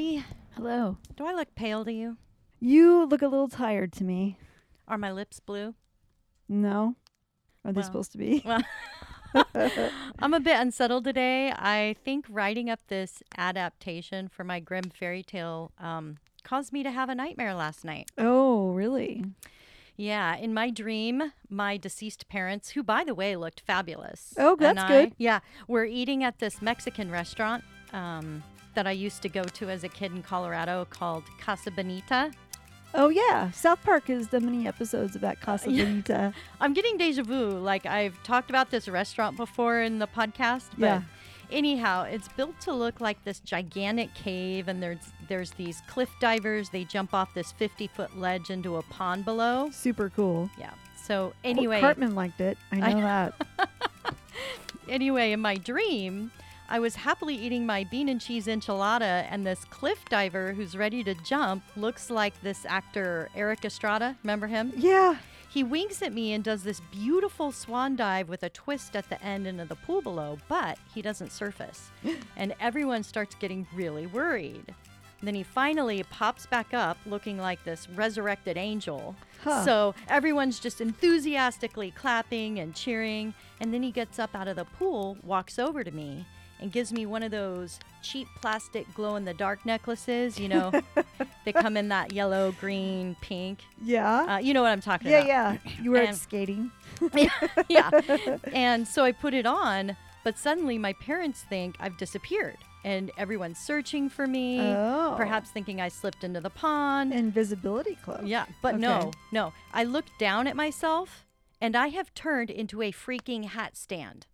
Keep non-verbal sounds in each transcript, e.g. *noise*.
Hello, Hello. Do I look pale to you? You look a little tired to me. Are my lips blue? No? Are they Well. supposed to be? Well, *laughs* I'm a bit unsettled today. I think writing up this adaptation for my Grimm fairy tale um, caused me to have a nightmare last night. oh, really? Yeah, in my dream, my deceased parents, who by the way looked fabulous. Oh, that's I- good. Yeah, we're eating at this Mexican restaurant um, that I used to go to as a kid in Colorado called Casa Bonita. Oh, yeah. South Park has done many episodes about uh, Casa yeah. Bonita. *laughs* I'm getting deja vu. Like I've talked about this restaurant before in the podcast, but Yeah. anyhow, it's built to look like this gigantic cave, and there's there's these cliff divers. They jump off this 50 foot ledge into a pond below. Super cool. Yeah. So anyway, Cartman liked it. I I- know that. *laughs* anyway, in my dream, I was happily eating my bean and cheese enchilada, and this cliff diver who's ready to jump looks like this actor Erik Estrada. Remember him? yeah. He winks at me and does this beautiful swan dive with a twist at the end into the pool below, but he doesn't surface. *gasps* and everyone starts getting really worried. Then he finally pops back up looking like this resurrected angel. Huh. So everyone's just enthusiastically clapping and cheering. And then he gets up out of the pool, walks over to me, and gives me one of those cheap plastic glow in the dark necklaces, you know, *laughs* they come in that yellow, green, pink. Yeah. Uh, you know what I'm talking yeah, about. yeah. Yeah. You were And- skating. *laughs* yeah. *laughs* And so I put it on, but suddenly my parents think I've disappeared and everyone's searching for me, Oh. perhaps thinking I slipped into the pond. Invisibility cloak. yeah, but no, Okay. no. I looked down at myself and I have turned into a freaking hat stand.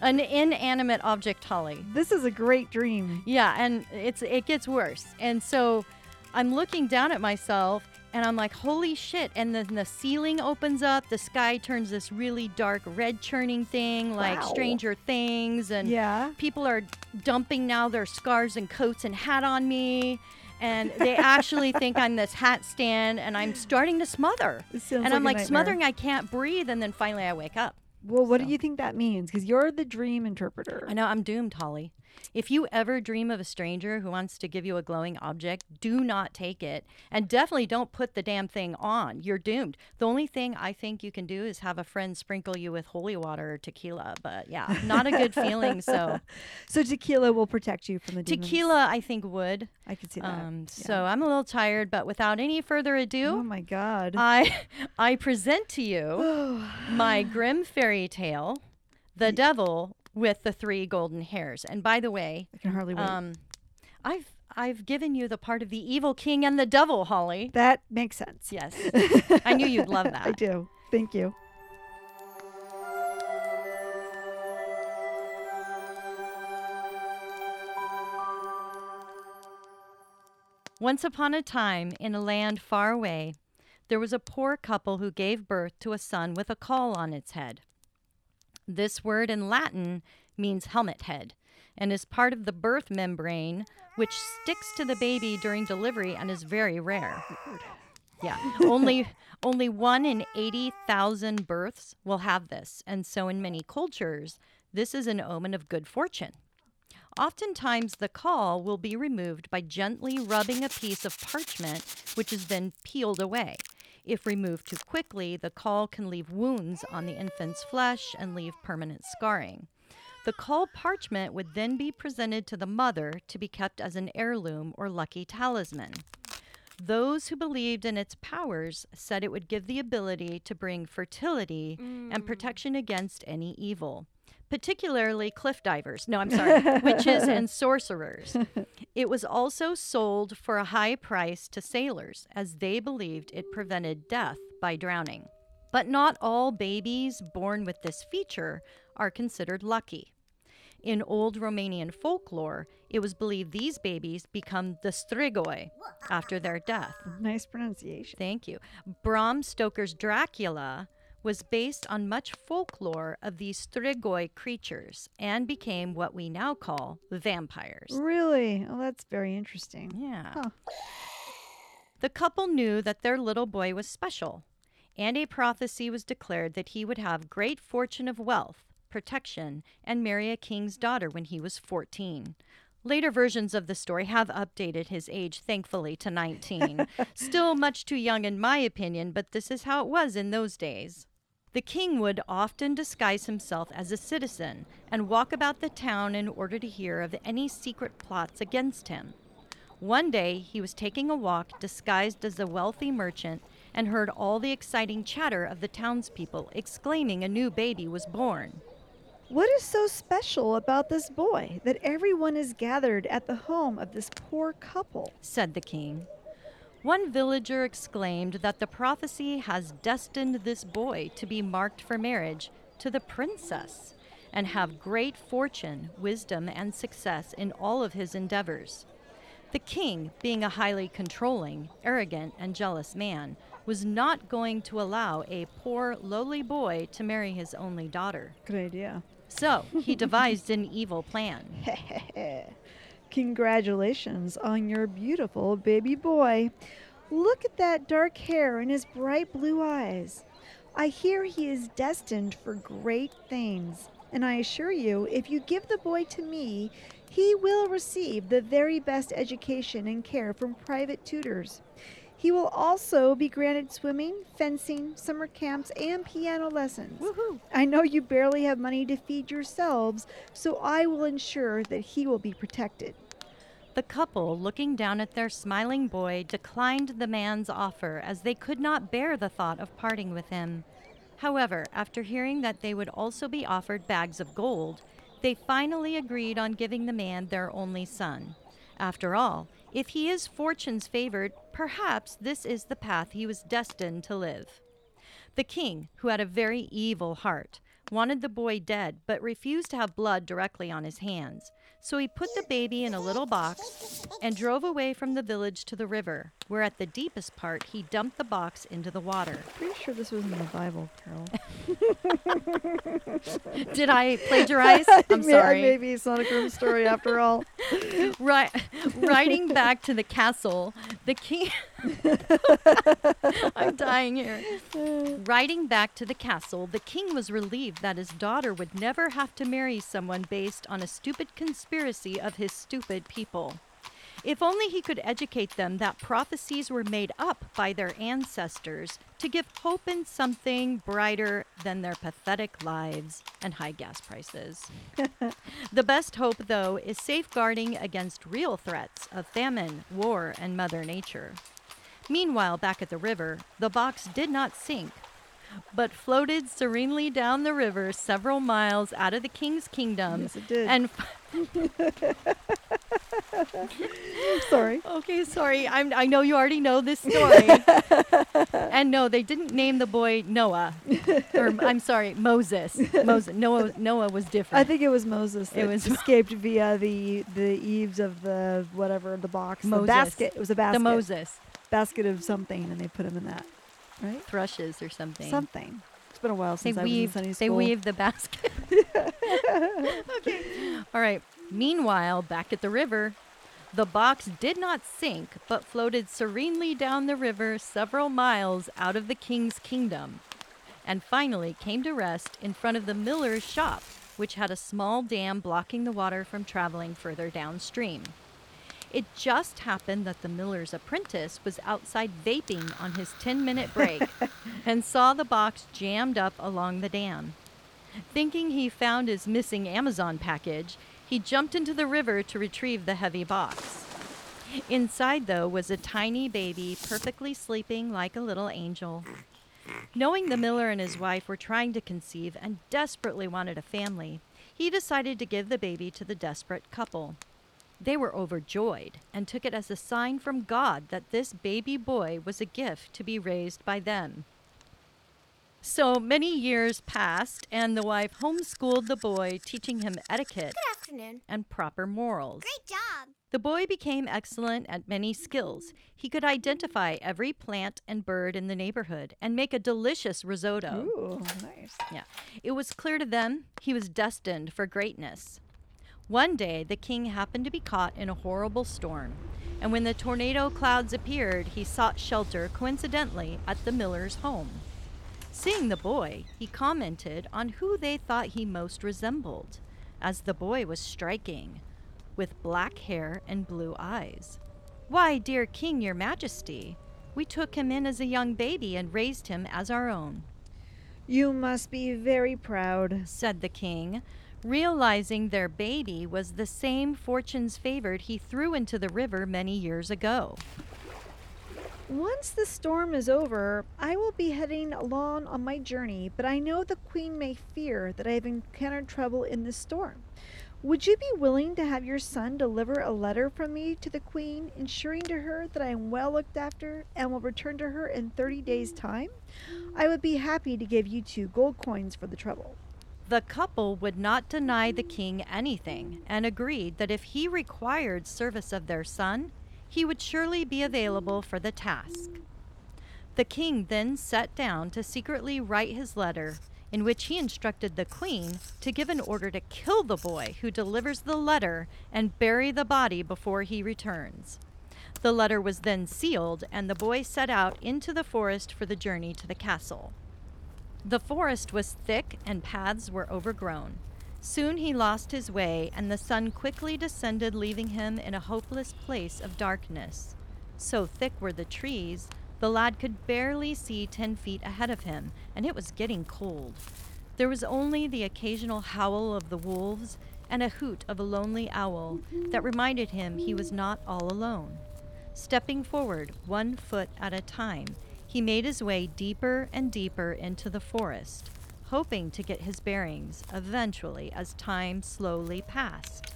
An inanimate object, Holly. this is a great dream. Yeah, and it's it gets worse. And so I'm looking down at myself and I'm like, holy shit. And then the ceiling opens up, the sky turns this really dark red churning thing like Wow. Stranger Things and Yeah. people are dumping now their scarves and coats and hat on me. And they actually *laughs* think I'm this hat stand and I'm starting to smother. And I'm like like smothering, I can't breathe, and then finally I wake up. Well, what So. do you think that means? Because you're the dream interpreter. I know I'm doomed, Holly. If you ever dream of a stranger who wants to give you a glowing object, do not take it. And definitely don't put the damn thing on. You're doomed. The only thing I think you can do is have a friend sprinkle you with holy water or tequila. But yeah, not a good feeling. So *laughs* So tequila will protect you from the demons. tequila, I think, would. I can see that. Um, Yeah. So I'm a little tired, but without any further ado oh my god. I *laughs* I present to you *sighs* my Grimm fairy tale, The Devil with the Three Golden Hairs. And by the way, I can hardly wait. um, I've I've given you the part of the evil king and the devil, Holly. that makes sense. Yes, *laughs* I knew you'd love that. I do. Thank you. Once upon a time, in a land far away, there was a poor couple who gave birth to a son with a caul on its head. This word in Latin means helmet head and is part of the birth membrane, which sticks to the baby during delivery and is very rare. Yeah, *laughs* only only one in eighty thousand births will have this, and so in many cultures, this is an omen of good fortune. Oftentimes, the caul will be removed by gently rubbing a piece of parchment, which is then peeled away. If removed too quickly, the caul can leave wounds on the infant's flesh and leave permanent scarring. The caul parchment would then be presented to the mother to be kept as an heirloom or lucky talisman. Those who believed in its powers said it would give the ability to bring fertility and mm. protection against any evil, particularly cliff divers. No, I'm sorry, *laughs* witches and sorcerers. It was also sold for a high price to sailors, as they believed it prevented death by drowning. But not all babies born with this feature are considered lucky. In old Romanian folklore, it was believed these babies become the strigoi after their death. Nice pronunciation. Thank you. Bram Stoker's Dracula was based on much folklore of these strigoi creatures and became what we now call vampires. Really? Oh, that's very interesting. Yeah. Huh. The couple knew that their little boy was special, and a prophecy was declared that he would have great fortune of wealth, protection, and marry a king's daughter when he was 14. Later versions of the story have updated his age, thankfully, to 19. *laughs* Still much too young, in my opinion, but this is how it was in those days. The king would often disguise himself as a citizen and walk about the town in order to hear of any secret plots against him. One day he was taking a walk disguised as a wealthy merchant and heard all the exciting chatter of the townspeople exclaiming a new baby was born. What is so special about this boy that everyone is gathered at the home of this poor couple? said the king. One villager exclaimed that the prophecy has destined this boy to be marked for marriage to the princess and have great fortune, wisdom, and success in all of his endeavors. The king, being a highly controlling, arrogant, and jealous man, was not going to allow a poor, lowly boy to marry his only daughter. Good idea. So he devised an evil plan. *laughs* Congratulations on your beautiful baby boy. Look at that dark hair and his bright blue eyes. I hear he is destined for great things, and I assure you, if you give the boy to me, he will receive the very best education and care from private tutors. He will also be granted swimming, fencing, summer camps, and piano lessons. Woohoo! I know you barely have money to feed yourselves, so I will ensure that he will be protected. The couple, looking down at their smiling boy, declined the man's offer as they could not bear the thought of parting with him. However, after hearing that they would also be offered bags of gold, they finally agreed on giving the man their only son. After all, if he is fortune's favored, perhaps this is the path he was destined to live. The king, who had a very evil heart, wanted the boy dead but refused to have blood directly on his hands. So he put the baby in a little box and drove away from the village to the river, where at the deepest part he dumped the box into the water. Pretty sure this was in the Bible, Carol. *laughs* Did I plagiarize? *laughs* I'm sorry. Maybe it's not a grim story after all. *laughs* Right, riding back to the castle, the king. Dying here. *laughs* Riding back to the castle, the king was relieved that his daughter would never have to marry someone based on a stupid conspiracy of his stupid people. If only he could educate them that prophecies were made up by their ancestors to give hope in something brighter than their pathetic lives and high gas prices. *laughs* the best hope, though, is safeguarding against real threats of famine, war, and Mother Nature. Meanwhile, back at the river, the box did not sink, but floated serenely down the river several miles out of the king's kingdom. Yes, it did. And *laughs* Sorry. okay, sorry, I'm, I know you already know this story. *laughs* and no, they didn't name the boy Noah, or *laughs* I'm sorry, Moses. Moses. Noah. Noah was different. I think it was Moses. It was- escaped via the the eaves of the whatever the box, Moses. the basket. It was a basket. the Moses basket of something, and they put them in that. Right. thrushes or something. Something. It's been a while They since I was in weave. Sunday They weave the basket. *laughs* okay. All right. Meanwhile, back at the river, the box did not sink, but floated serenely down the river several miles out of the king's kingdom, and finally came to rest in front of the miller's shop, which had a small dam blocking the water from traveling further downstream. It just happened that the miller's apprentice was outside vaping on his 10 minute break *laughs* and saw the box jammed up along the dam. Thinking he found his missing Amazon package, he jumped into the river to retrieve the heavy box. Inside, though, was a tiny baby perfectly sleeping like a little angel. Knowing the miller and his wife were trying to conceive and desperately wanted a family, he decided to give the baby to the desperate couple. They were overjoyed and took it as a sign from God that this baby boy was a gift to be raised by them. So many years passed, and the wife homeschooled the boy, teaching him etiquette Good afternoon. and proper morals. Great job. The boy became excellent at many skills. He could identify every plant and bird in the neighborhood and make a delicious risotto. Ooh, nice. Yeah. It was clear to them he was destined for greatness. One day, the king happened to be caught in a horrible storm, and when the tornado clouds appeared, he sought shelter coincidentally at the miller's home. Seeing the boy, he commented on who they thought he most resembled, as the boy was striking, with black hair and blue eyes. Why, dear king, your majesty, we took him in as a young baby and raised him as our own You must be very proud. said the king, realizing their baby was the same fortune's favored he threw into the river many years ago. Once the storm is over, I will be heading along on my journey, but I know the queen may fear that I have encountered trouble in the storm. Would you be willing to have your son deliver a letter from me to the queen, ensuring to her that I am well looked after and will return to her in 30 days' time? I would be happy to give you two gold coins for the trouble. The couple would not deny the king anything and agreed that if he required service of their son, he would surely be available for the task. The king then sat down to secretly write his letter, in which he instructed the queen to give an order to kill the boy who delivers the letter and bury the body before he returns. The letter was then sealed, and the boy set out into the forest for the journey to the castle. The forest was thick and paths were overgrown. Soon he lost his way, and the sun quickly descended, leaving him in a hopeless place of darkness. So thick were the trees, the lad could barely see ten feet ahead of him, and it was getting cold. There was only the occasional howl of the wolves and a hoot of a lonely owl that reminded him he was not all alone. Stepping forward, one foot at a time, he made his way deeper and deeper into the forest, hoping to get his bearings eventually as time slowly passed.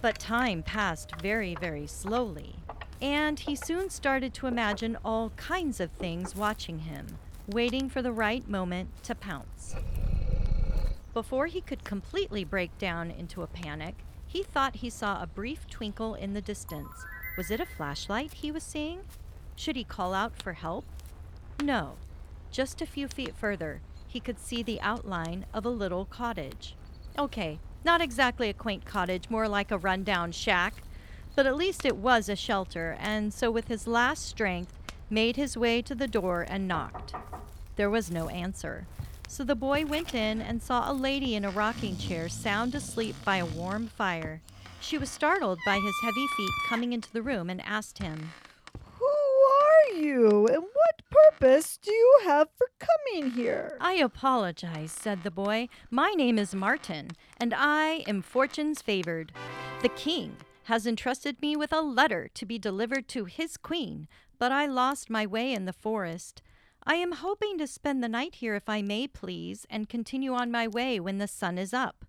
But time passed very, very slowly, and he soon started to imagine all kinds of things watching him, waiting for the right moment to pounce. Before he could completely break down into a panic, he thought he saw a brief twinkle in the distance. Was it a flashlight he was seeing? Should he call out for help? No. Just a few feet further, he could see the outline of a little cottage. Okay, not exactly a quaint cottage, more like a rundown shack, but at least it was a shelter, and so with his last strength, made his way to the door and knocked. There was no answer. So the boy went in and saw a lady in a rocking chair sound asleep by a warm fire. She was startled by his heavy feet coming into the room and asked him, Who are you, and purpose do you have for coming here? I apologize, said the boy. My name is Martin, and I am fortune's favored. The king has entrusted me with a letter to be delivered to his queen, but I lost my way in the forest. I am hoping to spend the night here if I may, please, and continue on my way when the sun is up,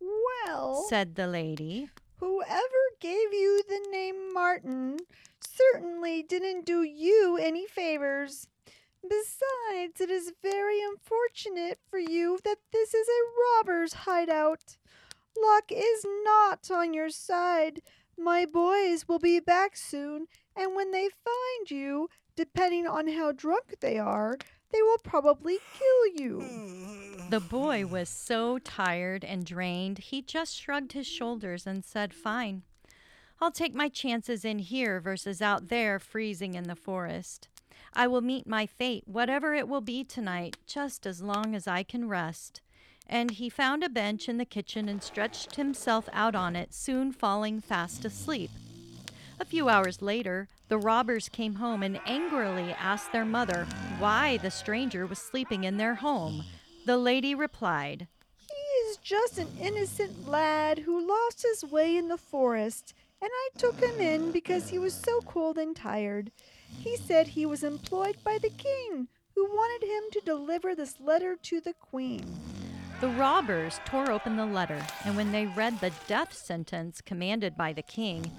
Well, said the lady. whoever gave you the name Martin certainly didn't do you any favors. Besides, it is very unfortunate for you that this is a robber's hideout. Luck is not on your side. My boys will be back soon, and when they find you, depending on how drunk they are, they will probably kill you. The boy was so tired and drained, he just shrugged his shoulders and said, Fine. I'll take my chances in here versus out there freezing in the forest. I will meet my fate, whatever it will be tonight, just as long as I can rest. And he found a bench in the kitchen and stretched himself out on it, soon falling fast asleep. A few hours later, the robbers came home and angrily asked their mother why the stranger was sleeping in their home. The lady replied, He is just an innocent lad who lost his way in the forest, and I took him in because he was so cold and tired. He said he was employed by the king, who wanted him to deliver this letter to the queen. The robbers tore open the letter, and when they read the death sentence commanded by the king,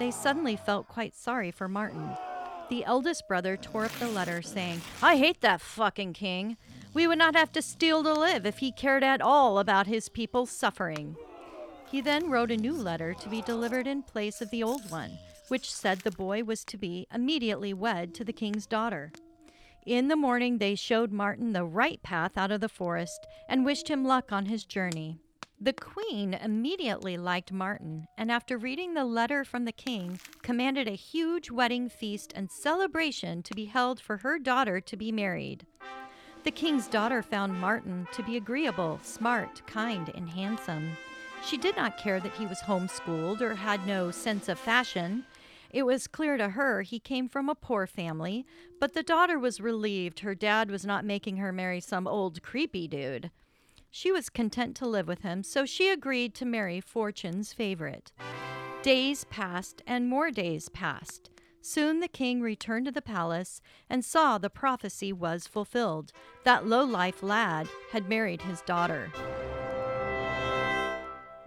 they suddenly felt quite sorry for Martin. The eldest brother tore up the letter, saying, I hate that fucking king. We would not have to steal to live if he cared at all about his people's suffering. He then wrote a new letter to be delivered in place of the old one, which said the boy was to be immediately wed to the king's daughter. In the morning, they showed Martin the right path out of the forest and wished him luck on his journey. The queen immediately liked Martin, and after reading the letter from the king, commanded a huge wedding feast and celebration to be held for her daughter to be married. The king's daughter found Martin to be agreeable, smart, kind, and handsome. She did not care that he was homeschooled or had no sense of fashion. It was clear to her he came from a poor family, but the daughter was relieved her dad was not making her marry some old creepy dude. She was content to live with him, so she agreed to marry Fortune's favorite. Days passed and more days passed. Soon the king returned to the palace and saw the prophecy was fulfilled. That low-life lad had married his daughter.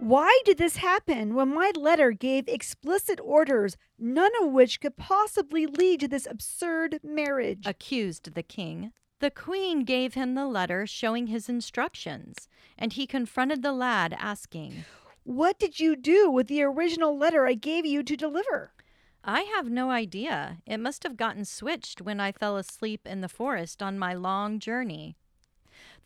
Why did this happen when my letter gave explicit orders, none of which could possibly lead to this absurd marriage? accused the king. The queen gave him the letter showing his instructions, and he confronted the lad, asking, What did you do with the original letter I gave you to deliver? I have no idea. It must have gotten switched when I fell asleep in the forest on my long journey.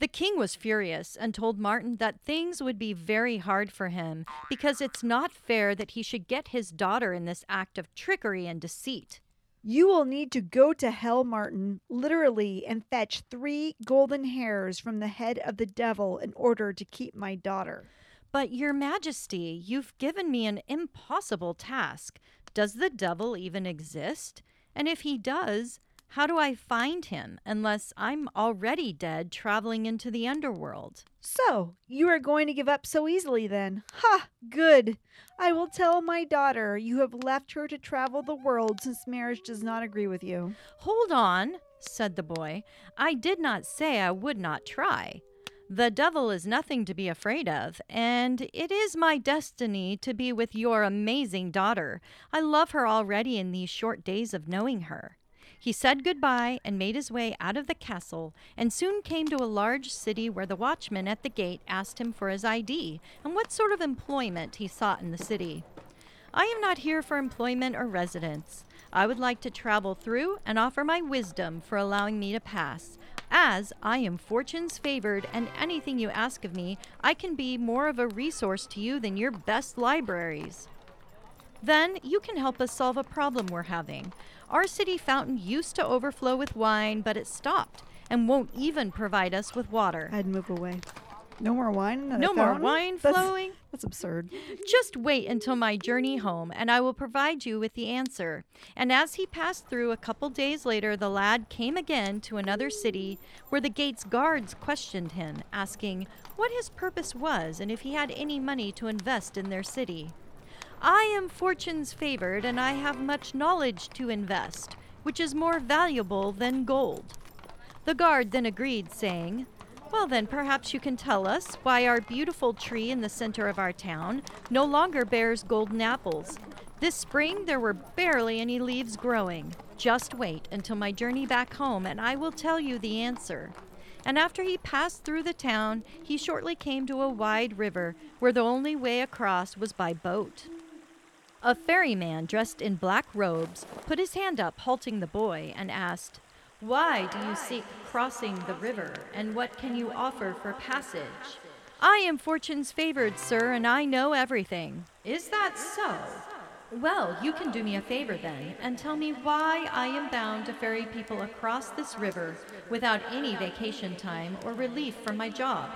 The king was furious and told Martin that things would be very hard for him because it's not fair that he should get his daughter in this act of trickery and deceit. You will need to go to hell, Martin, literally, and fetch three golden hairs from the head of the devil in order to keep my daughter. But, Your Majesty, you've given me an impossible task. Does the devil even exist? And if he does, how do I find him unless I'm already dead traveling into the underworld? So, you are going to give up so easily then? Ha! Good. I will tell my daughter you have left her to travel the world since marriage does not agree with you. Hold on, said the boy. I did not say I would not try. The devil is nothing to be afraid of, and it is my destiny to be with your amazing daughter. I love her already in these short days of knowing her. He said goodbye and made his way out of the castle, and soon came to a large city where the watchman at the gate asked him for his ID and what sort of employment he sought in the city. I am not here for employment or residence. I would like to travel through and offer my wisdom for allowing me to pass. As I am fortune's favored, and anything you ask of me, I can be more of a resource to you than your best libraries. Then you can help us solve a problem we're having. Our city fountain used to overflow with wine, but it stopped and won't even provide us with water. I'd move away. No more wine? No more fountain? wine That's- flowing. That's absurd. Just wait until my journey home, and I will provide you with the answer. And as he passed through, a couple days later, the lad came again to another city where the gate's guards questioned him, asking what his purpose was and if he had any money to invest in their city. I am fortune's favored, and I have much knowledge to invest, which is more valuable than gold. The guard then agreed, saying, Well, then, perhaps you can tell us why our beautiful tree in the center of our town no longer bears golden apples. This spring there were barely any leaves growing. Just wait until my journey back home, and I will tell you the answer. And after he passed through the town, he shortly came to a wide river where the only way across was by boat. A ferryman dressed in black robes put his hand up, halting the boy, and asked, Why do you seek crossing the river, and what can you offer for passage? I am fortune's favored, sir, and I know everything. Is that so? Well, you can do me a favor then, and tell me why I am bound to ferry people across this river without any vacation time or relief from my job.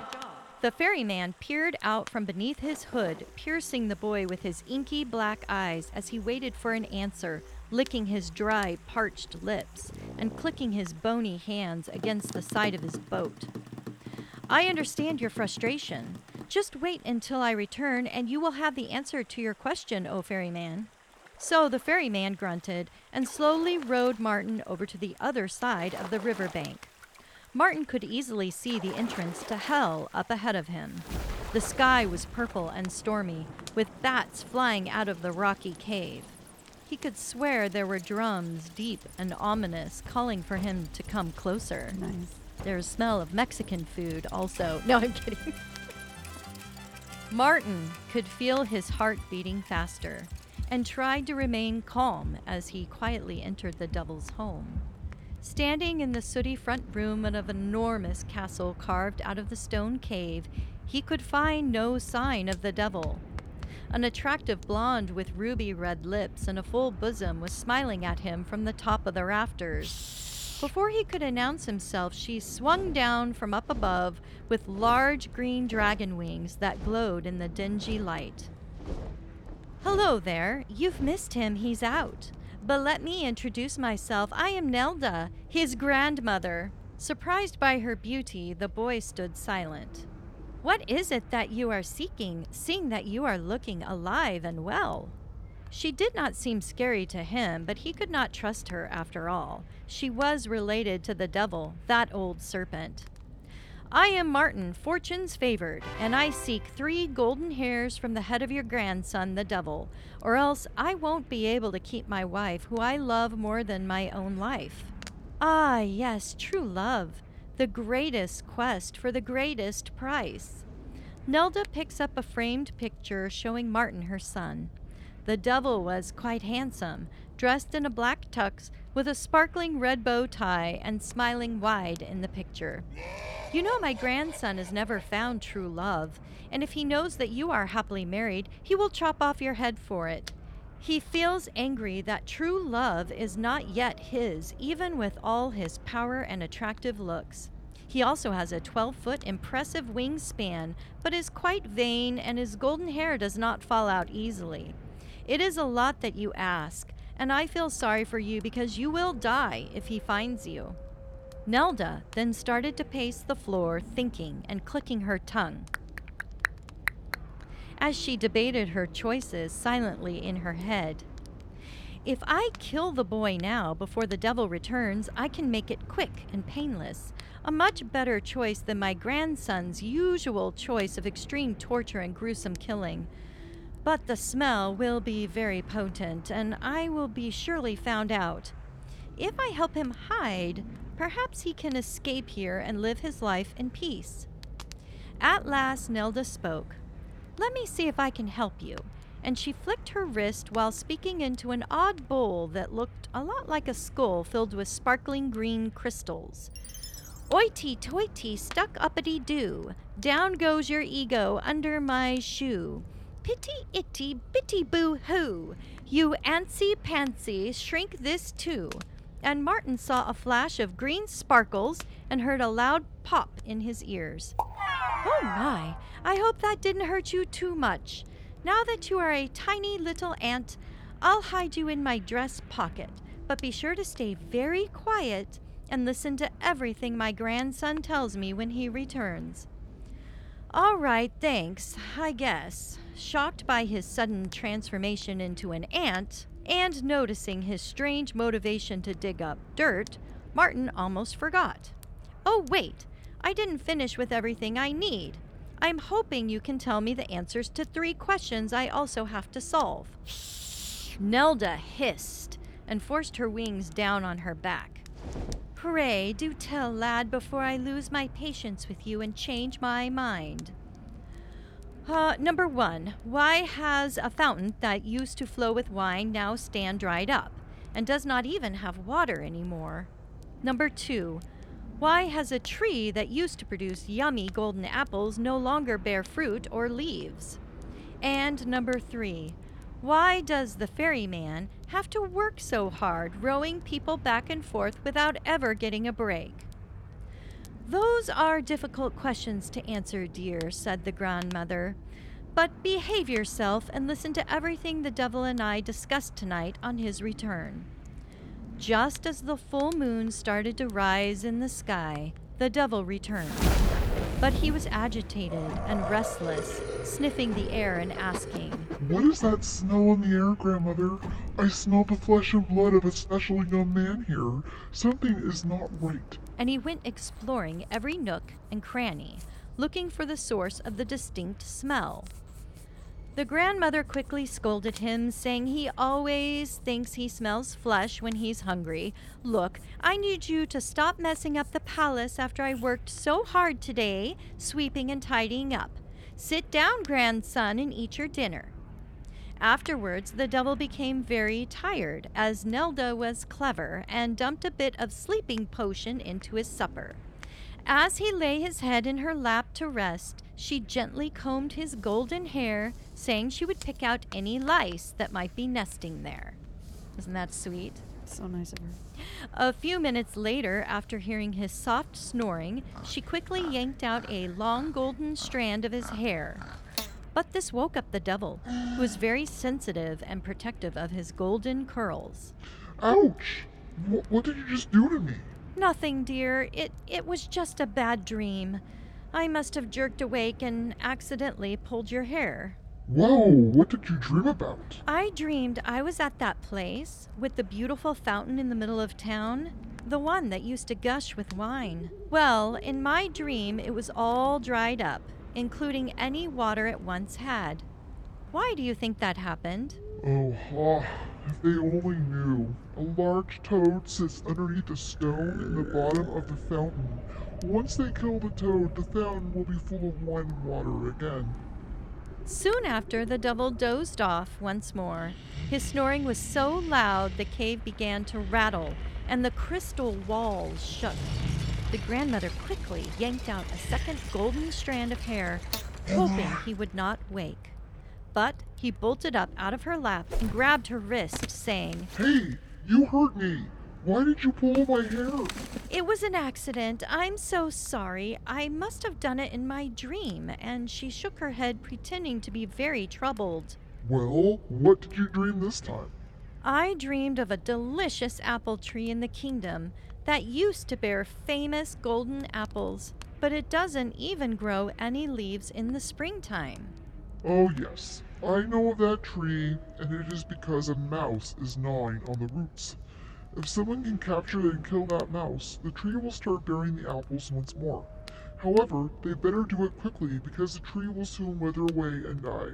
The ferryman peered out from beneath his hood, piercing the boy with his inky black eyes as he waited for an answer, licking his dry, parched lips and clicking his bony hands against the side of his boat. I understand your frustration. Just wait until I return, and you will have the answer to your question, O ferryman. So the ferryman grunted and slowly rowed Martin over to the other side of the river bank. Martin could easily see the entrance to hell up ahead of him. The sky was purple and stormy, with bats flying out of the rocky cave. He could swear there were drums, deep and ominous, calling for him to come closer. Nice. There's smell of Mexican food also. *laughs* No, I'm kidding. Martin could feel his heart beating faster and tried to remain calm as he quietly entered the devil's home. Standing in the sooty front room of an enormous castle carved out of the stone cave, he could find no sign of the devil. An attractive blonde with ruby red lips and a full bosom was smiling at him from the top of the rafters. Before he could announce himself, she swung down from up above with large green dragon wings that glowed in the dingy light. Hello there. You've missed him. He's out. But let me introduce myself. I am Nelda, his grandmother. Surprised by her beauty, the boy stood silent. What is it that you are seeking, seeing that you are looking alive and well? She did not seem scary to him, but he could not trust her after all. She was related to the devil, that old serpent. I am Martin, fortune's favored, and I seek three golden hairs from the head of your grandson, the devil, or else I won't be able to keep my wife, who I love more than my own life. Ah, yes, true love, the greatest quest for the greatest price. Nelda picks up a framed picture showing Martin her son. The devil was quite handsome, dressed in a black tux with a sparkling red bow tie and smiling wide in the picture. You know, my grandson has never found true love, and if he knows that you are happily married, he will chop off your head for it. He feels angry that true love is not yet his, even with all his power and attractive looks. He also has a 12 foot impressive wingspan, but is quite vain, and his golden hair does not fall out easily. It is a lot that you ask, and I feel sorry for you because you will die if he finds you. Nelda then started to pace the floor, thinking and clicking her tongue. As she debated her choices silently in her head, if I kill the boy now before the devil returns, I can make it quick and painless. A much better choice than my grandson's usual choice of extreme torture and gruesome killing. But the smell will be very potent, and I will be surely found out. If I help him hide, perhaps he can escape here and live his life in peace. At last, Nelda spoke. Let me see if I can help you. And she flicked her wrist while speaking into an odd bowl that looked a lot like a skull filled with sparkling green crystals. Oity toity stuck uppity doo, down goes your ego under my shoe. Pitty itty bitty boo hoo! You antsy pantsy, shrink this too. And Martin saw a flash of green sparkles and heard a loud pop in his ears. Oh my, I hope that didn't hurt you too much. Now that you are a tiny little ant, I'll hide you in my dress pocket, but be sure to stay very quiet and listen to everything my grandson tells me when he returns. All right, thanks, I guess. Shocked by his sudden transformation into an ant, and noticing his strange motivation to dig up dirt, Martin almost forgot. Oh, wait, I didn't finish with everything I need. I'm hoping you can tell me the answers to three questions I also have to solve. Nelda hissed and forced her wings down on her back. Pray do tell, lad, before I lose my patience with you and change my mind. Uh, number one, why has a fountain that used to flow with wine now stand dried up and does not even have water anymore? Number two, why has a tree that used to produce yummy golden apples no longer bear fruit or leaves? And number three, why does the ferryman have to work so hard rowing people back and forth without ever getting a break? Those are difficult questions to answer, dear, said the grandmother. But behave yourself and listen to everything the devil and I discussed tonight on his return. Just as the full moon started to rise in the sky, the devil returned. But he was agitated and restless, sniffing the air and asking, What is that smell in the air, grandmother? I smell the flesh and blood of a special young man here. Something is not right. And he went exploring every nook and cranny, looking for the source of the distinct smell. The grandmother quickly scolded him, saying he always thinks he smells flesh when he's hungry. Look, I need you to stop messing up the palace after I worked so hard today, sweeping and tidying up. Sit down, grandson, and eat your dinner. Afterwards, the devil became very tired, as Nelda was clever and dumped a bit of sleeping potion into his supper. As he lay his head in her lap to rest, she gently combed his golden hair, saying she would pick out any lice that might be nesting there. Isn't that sweet? So nice of her. A few minutes later, after hearing his soft snoring, she quickly yanked out a long golden strand of his hair. But this woke up the devil, who was very sensitive and protective of his golden curls. Ouch! Wh- what did you just do to me? Nothing, dear. It it was just a bad dream. I must have jerked awake and accidentally pulled your hair. Whoa, what did you dream about? I dreamed I was at that place with the beautiful fountain in the middle of town, the one that used to gush with wine. Well, in my dream, it was all dried up, including any water it once had. Why do you think that happened? Oh, if they only knew. A large toad sits underneath a stone in the bottom of the fountain. Once they kill the toad, the fountain will be full of wine and water again. Soon after, the devil dozed off once more. His snoring was so loud the cave began to rattle and the crystal walls shook. The grandmother quickly yanked out a second golden strand of hair, hoping he would not wake. But he bolted up out of her lap and grabbed her wrist, saying, Hey, you hurt me! Why did you pull my hair? It was an accident. I'm so sorry. I must have done it in my dream. And she shook her head, pretending to be very troubled. Well, what did you dream this time? I dreamed of a delicious apple tree in the kingdom that used to bear famous golden apples, but it doesn't even grow any leaves in the springtime. Oh, yes. I know of that tree, and it is because a mouse is gnawing on the roots. If someone can capture and kill that mouse, the tree will start bearing the apples once more. However, they better do it quickly because the tree will soon wither away and die.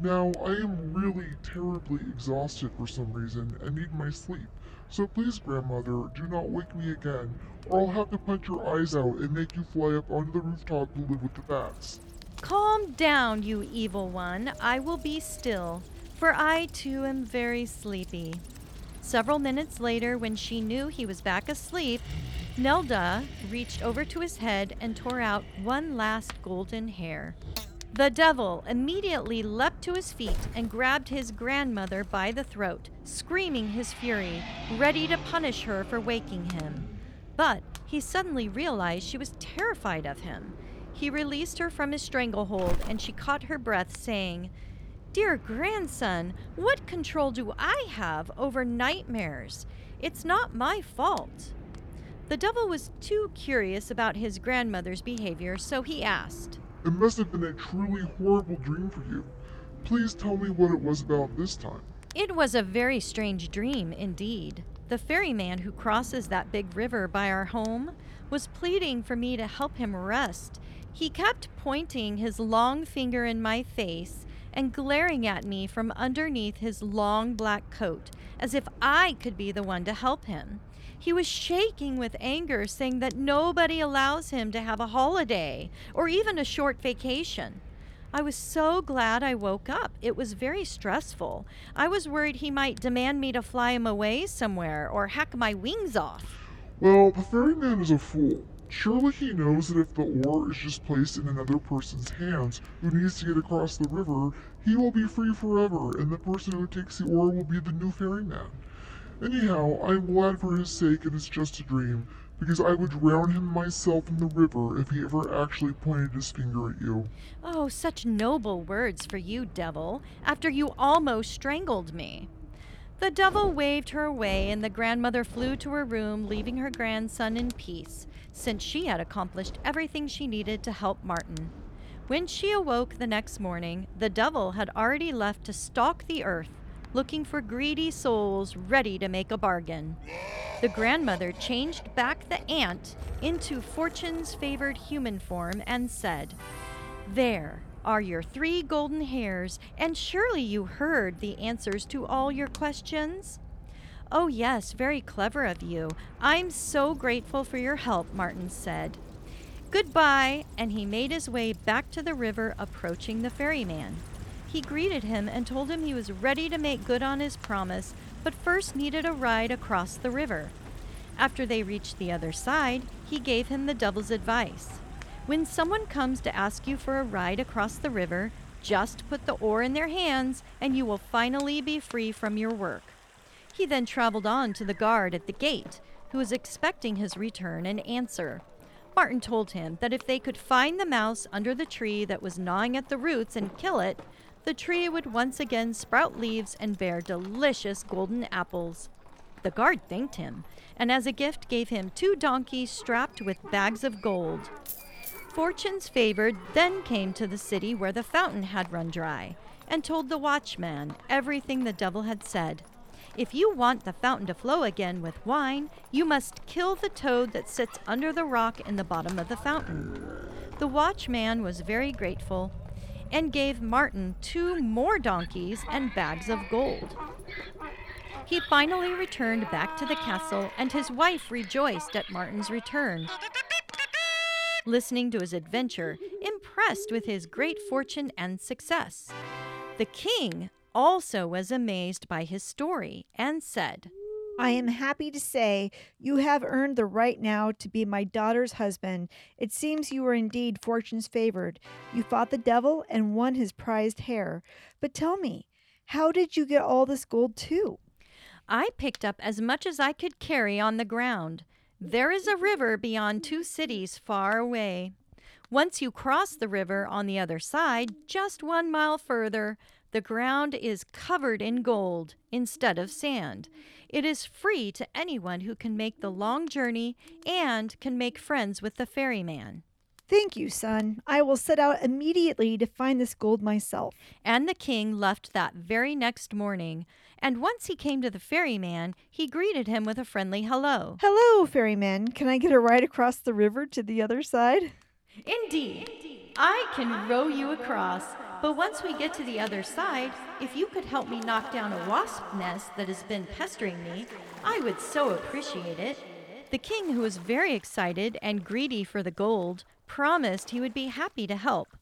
Now, I am really terribly exhausted for some reason and need my sleep. So please, grandmother, do not wake me again, or I'll have to punch your eyes out and make you fly up onto the rooftop to live with the bats. Calm down, you evil one. I will be still, for I too am very sleepy. Several minutes later, when she knew he was back asleep, Nelda reached over to his head and tore out one last golden hair. The devil immediately leapt to his feet and grabbed his grandmother by the throat, screaming his fury, ready to punish her for waking him. But he suddenly realized she was terrified of him. He released her from his stranglehold and she caught her breath, saying, Dear grandson, what control do I have over nightmares? It's not my fault. The devil was too curious about his grandmother's behavior, so he asked, It must have been a truly horrible dream for you. Please tell me what it was about this time. It was a very strange dream indeed. The ferryman who crosses that big river by our home was pleading for me to help him rest. He kept pointing his long finger in my face and glaring at me from underneath his long black coat, as if I could be the one to help him. He was shaking with anger, saying that nobody allows him to have a holiday or even a short vacation. I was so glad I woke up. It was very stressful. I was worried he might demand me to fly him away somewhere or hack my wings off. Well, the ferryman is a fool. Surely he knows that if the oar is just placed in another person's hands who needs to get across the river, he will be free forever, and the person who takes the oar will be the new ferryman. Anyhow, I am glad for his sake it's just a dream, because I would drown him myself in the river if he ever actually pointed his finger at you. Oh, such noble words for you, devil, after you almost strangled me. The devil waved her away, and the grandmother flew to her room, leaving her grandson in peace, since she had accomplished everything she needed to help Martin. When she awoke the next morning, the devil had already left to stalk the earth, looking for greedy souls ready to make a bargain. The grandmother changed back the ant into Fortune's favored human form and said, There, are your three golden hairs, and surely you heard the answers to all your questions? Oh, yes, very clever of you. I'm so grateful for your help, Martin said. Goodbye, and he made his way back to the river, approaching the ferryman. He greeted him and told him he was ready to make good on his promise, but first needed a ride across the river. After they reached the other side, he gave him the devil's advice. When someone comes to ask you for a ride across the river, just put the oar in their hands and you will finally be free from your work. He then traveled on to the guard at the gate, who was expecting his return and answer. Martin told him that if they could find the mouse under the tree that was gnawing at the roots and kill it, the tree would once again sprout leaves and bear delicious golden apples. The guard thanked him, and as a gift gave him two donkeys strapped with bags of gold. Fortune's favored then came to the city where the fountain had run dry, and told the watchman everything the devil had said. If you want the fountain to flow again with wine, you must kill the toad that sits under the rock in the bottom of the fountain. The watchman was very grateful and gave Martin two more donkeys and bags of gold. He finally returned back to the castle, and his wife rejoiced at Martin's return. Listening to his adventure, impressed with his great fortune and success. The king also was amazed by his story and said, I am happy to say you have earned the right now to be my daughter's husband. It seems you were indeed fortune's favored. You fought the devil and won his prized hair. But tell me, how did you get all this gold too? I picked up as much as I could carry on the ground. There is a river beyond two cities far away. Once you cross the river on the other side, just one mile further, the ground is covered in gold instead of sand. It is free to anyone who can make the long journey and can make friends with the ferryman. Thank you, son. I will set out immediately to find this gold myself. And the king left that very next morning. And once he came to the ferryman, he greeted him with a friendly hello. Hello, ferryman. Can I get a ride across the river to the other side? Indeed. I can row you across. But once we get to the other side, if you could help me knock down a wasp nest that has been pestering me, I would so appreciate it. The king, who was very excited and greedy for the gold, promised he would be happy to help.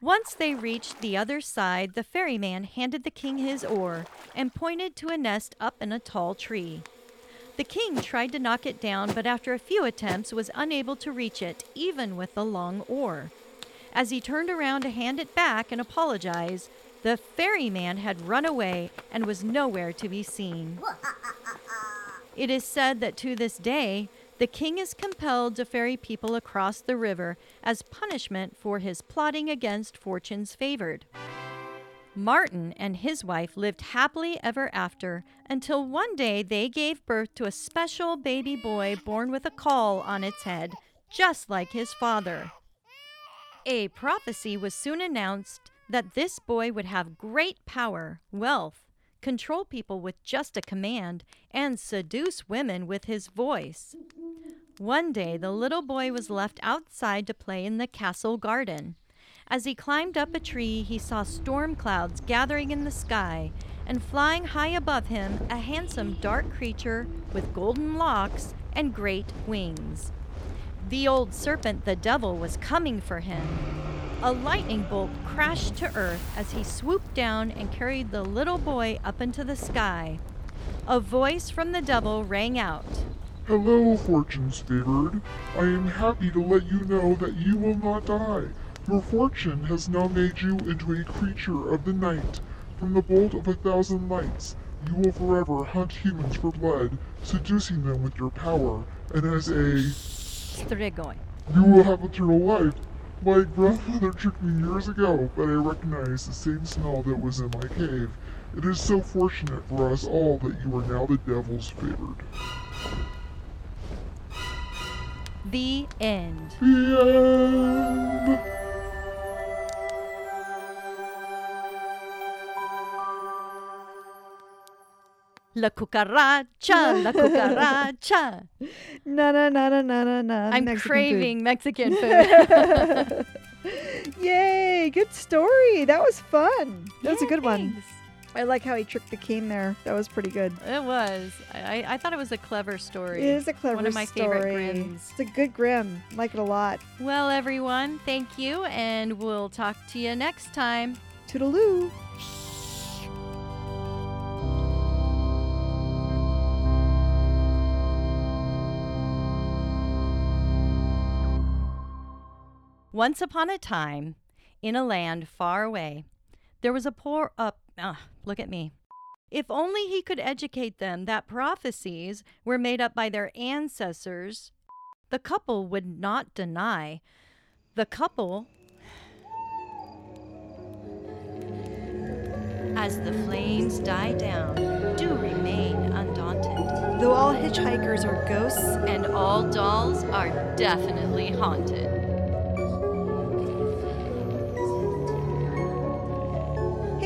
Once they reached the other side, the ferryman handed the king his oar and pointed to a nest up in a tall tree. The king tried to knock it down, but after a few attempts was unable to reach it, even with the long oar. As he turned around to hand it back and apologize, the ferryman had run away and was nowhere to be seen. *laughs* It is said that to this day, the king is compelled to ferry people across the river as punishment for his plotting against fortune's favored. Martin and his wife lived happily ever after until one day they gave birth to a special baby boy born with a caul on its head, just like his father. A prophecy was soon announced that this boy would have great power, wealth, control people with just a command, and seduce women with his voice. One day, the little boy was left outside to play in the castle garden. As he climbed up a tree, he saw storm clouds gathering in the sky, and flying high above him, a handsome dark creature with golden locks and great wings. The old serpent, the devil, was coming for him. A lightning bolt crashed to earth as he swooped down and carried the little boy up into the sky. A voice from the devil rang out Hello, Fortune's favored. I am happy to let you know that you will not die. Your fortune has now made you into a creature of the night. From the bolt of a thousand lights, you will forever hunt humans for blood, seducing them with your power, and as a Strigoi. You will have eternal life. My grandfather tricked me years ago, but I recognize the same smell that was in my cave. It is so fortunate for us all that you are now the devil's favored. The end. The end! La cucaracha, la cucaracha. *laughs* Na na na na na na. I'm Mexican food. craving Mexican *laughs* food. *laughs* Yay! Good story. That was fun. That was a Yeah, good one. I like how he tricked the king there. That was pretty good. It was. I, I thought it was a clever story. It is a clever One of my favorite story. Grimms. It's a good Grimm. Like it a lot. Well, everyone, thank you, and we'll talk to you next time. Toodaloo. Once upon a time, in a land far away, there was a poor up. ah, look at me. If only he could educate them that prophecies were made up by their ancestors, the couple would not deny. The couple. As the flames die down, do remain undaunted, Though all hitchhikers are ghosts, and all dolls are definitely haunted.